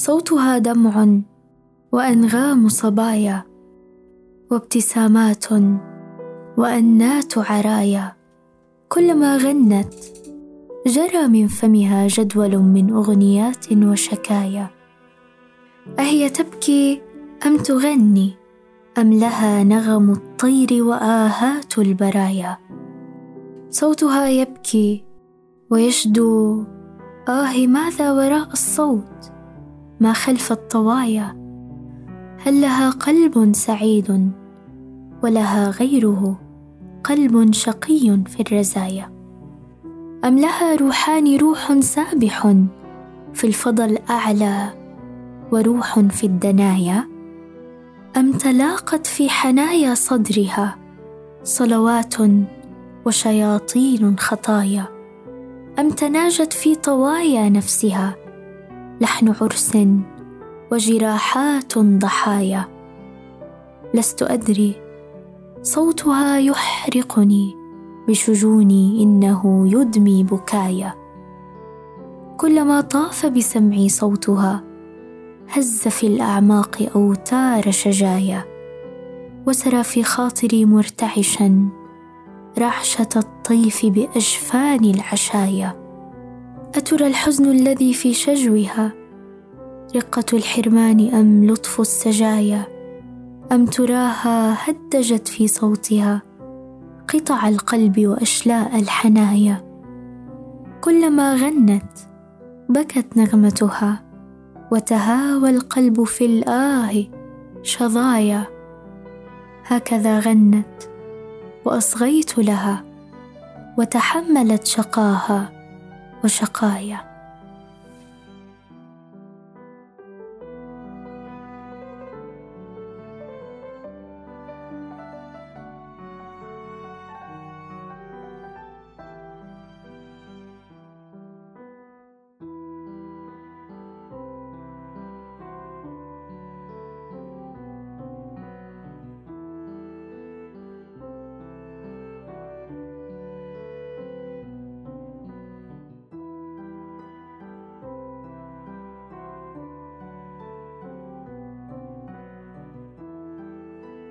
صوتها دمع وأنغام صبايا وابتسامات وأنات عرايا. كلما غنت جرى من فمها جدول من أغنيات وشكايا. أهي تبكي أم تغني؟ أم لها نغم الطير وآهات البرايا؟ صوتها يبكي ويشدو آه ماذا وراء الصوت؟ ما خلف الطوايا. هل لها قلب سعيد ولها غيره قلب شقي في الرزايا؟ أم لها روحان روح سابح في الفضا الاعلى وروح في الدنايا؟ أم تلاقت في حنايا صدرها صلوات وشياطين خطايا؟ أم تناجت في طوايا نفسها لحن عرس وجراحات ضحايا. لست أدري صوتها يحرقني بشجوني إنه يدمي بكايا. كلما طاف بسمعي صوتها هز في الأعماق أوتار شجايا. وسرى في خاطري مرتعشا رعشة الطيف بأجفان العشايا. أترى الحزن الذي في شجوها؟ رقة الحرمان أم لطف السجايا؟ أم تراها هدجت في صوتها؟ قطع القلب وأشلاء الحنايا؟ كلما غنت بكت نغمتها وتهاوى القلب في الآه شظايا. هكذا غنت وأصغيت لها وتحملت شقاها. وشقايا.